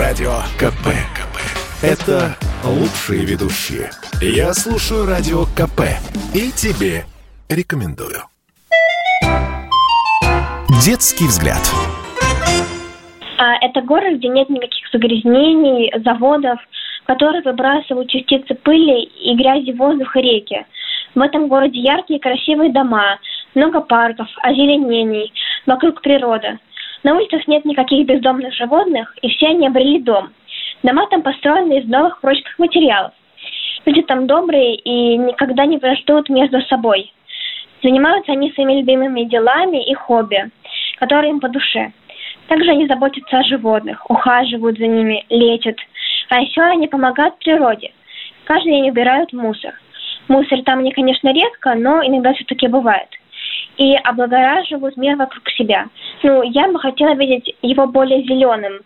Радио КП. КП. Это лучшие ведущие. Я слушаю Радио КП. И тебе рекомендую. Детский взгляд. А, это город, где нет никаких загрязнений, заводов, которые выбрасывают частицы пыли и грязи в воздух и реки. В этом городе яркие и красивые дома, много парков, озеленений, вокруг природа. На улицах нет никаких бездомных животных, и все они обрели дом. Дома там построены из новых прочных материалов. Люди там добрые и никогда не враждуют между собой. Занимаются они своими любимыми делами и хобби, которые им по душе. Также они заботятся о животных, ухаживают за ними, лечат. А еще они помогают природе. Каждый день убирают мусор. Мусор там не, конечно, редко, но иногда все-таки бывает. И облагораживают мир вокруг себя. Ну, я бы хотела видеть его более зеленым,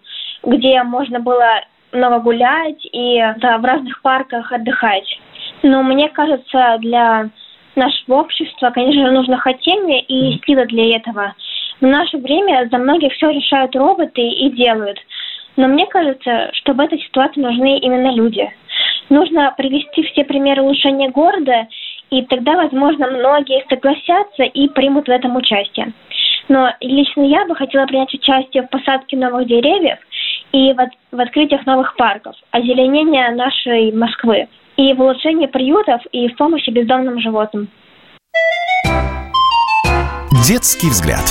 где можно было много гулять и да, в разных парках отдыхать. Но мне кажется, для нашего общества, конечно же, нужно хотение и сила для этого. В наше время за многих все решают роботы и делают. Но мне кажется, что в этой ситуации нужны именно люди. Нужно привести все примеры улучшения города, и тогда, возможно, многие согласятся и примут в этом участие. Но лично я бы хотела принять участие в посадке новых деревьев и в, в открытиях новых парков, озеленения нашей Москвы, и в улучшении приютов и в помощи бездомным животным. Детский взгляд.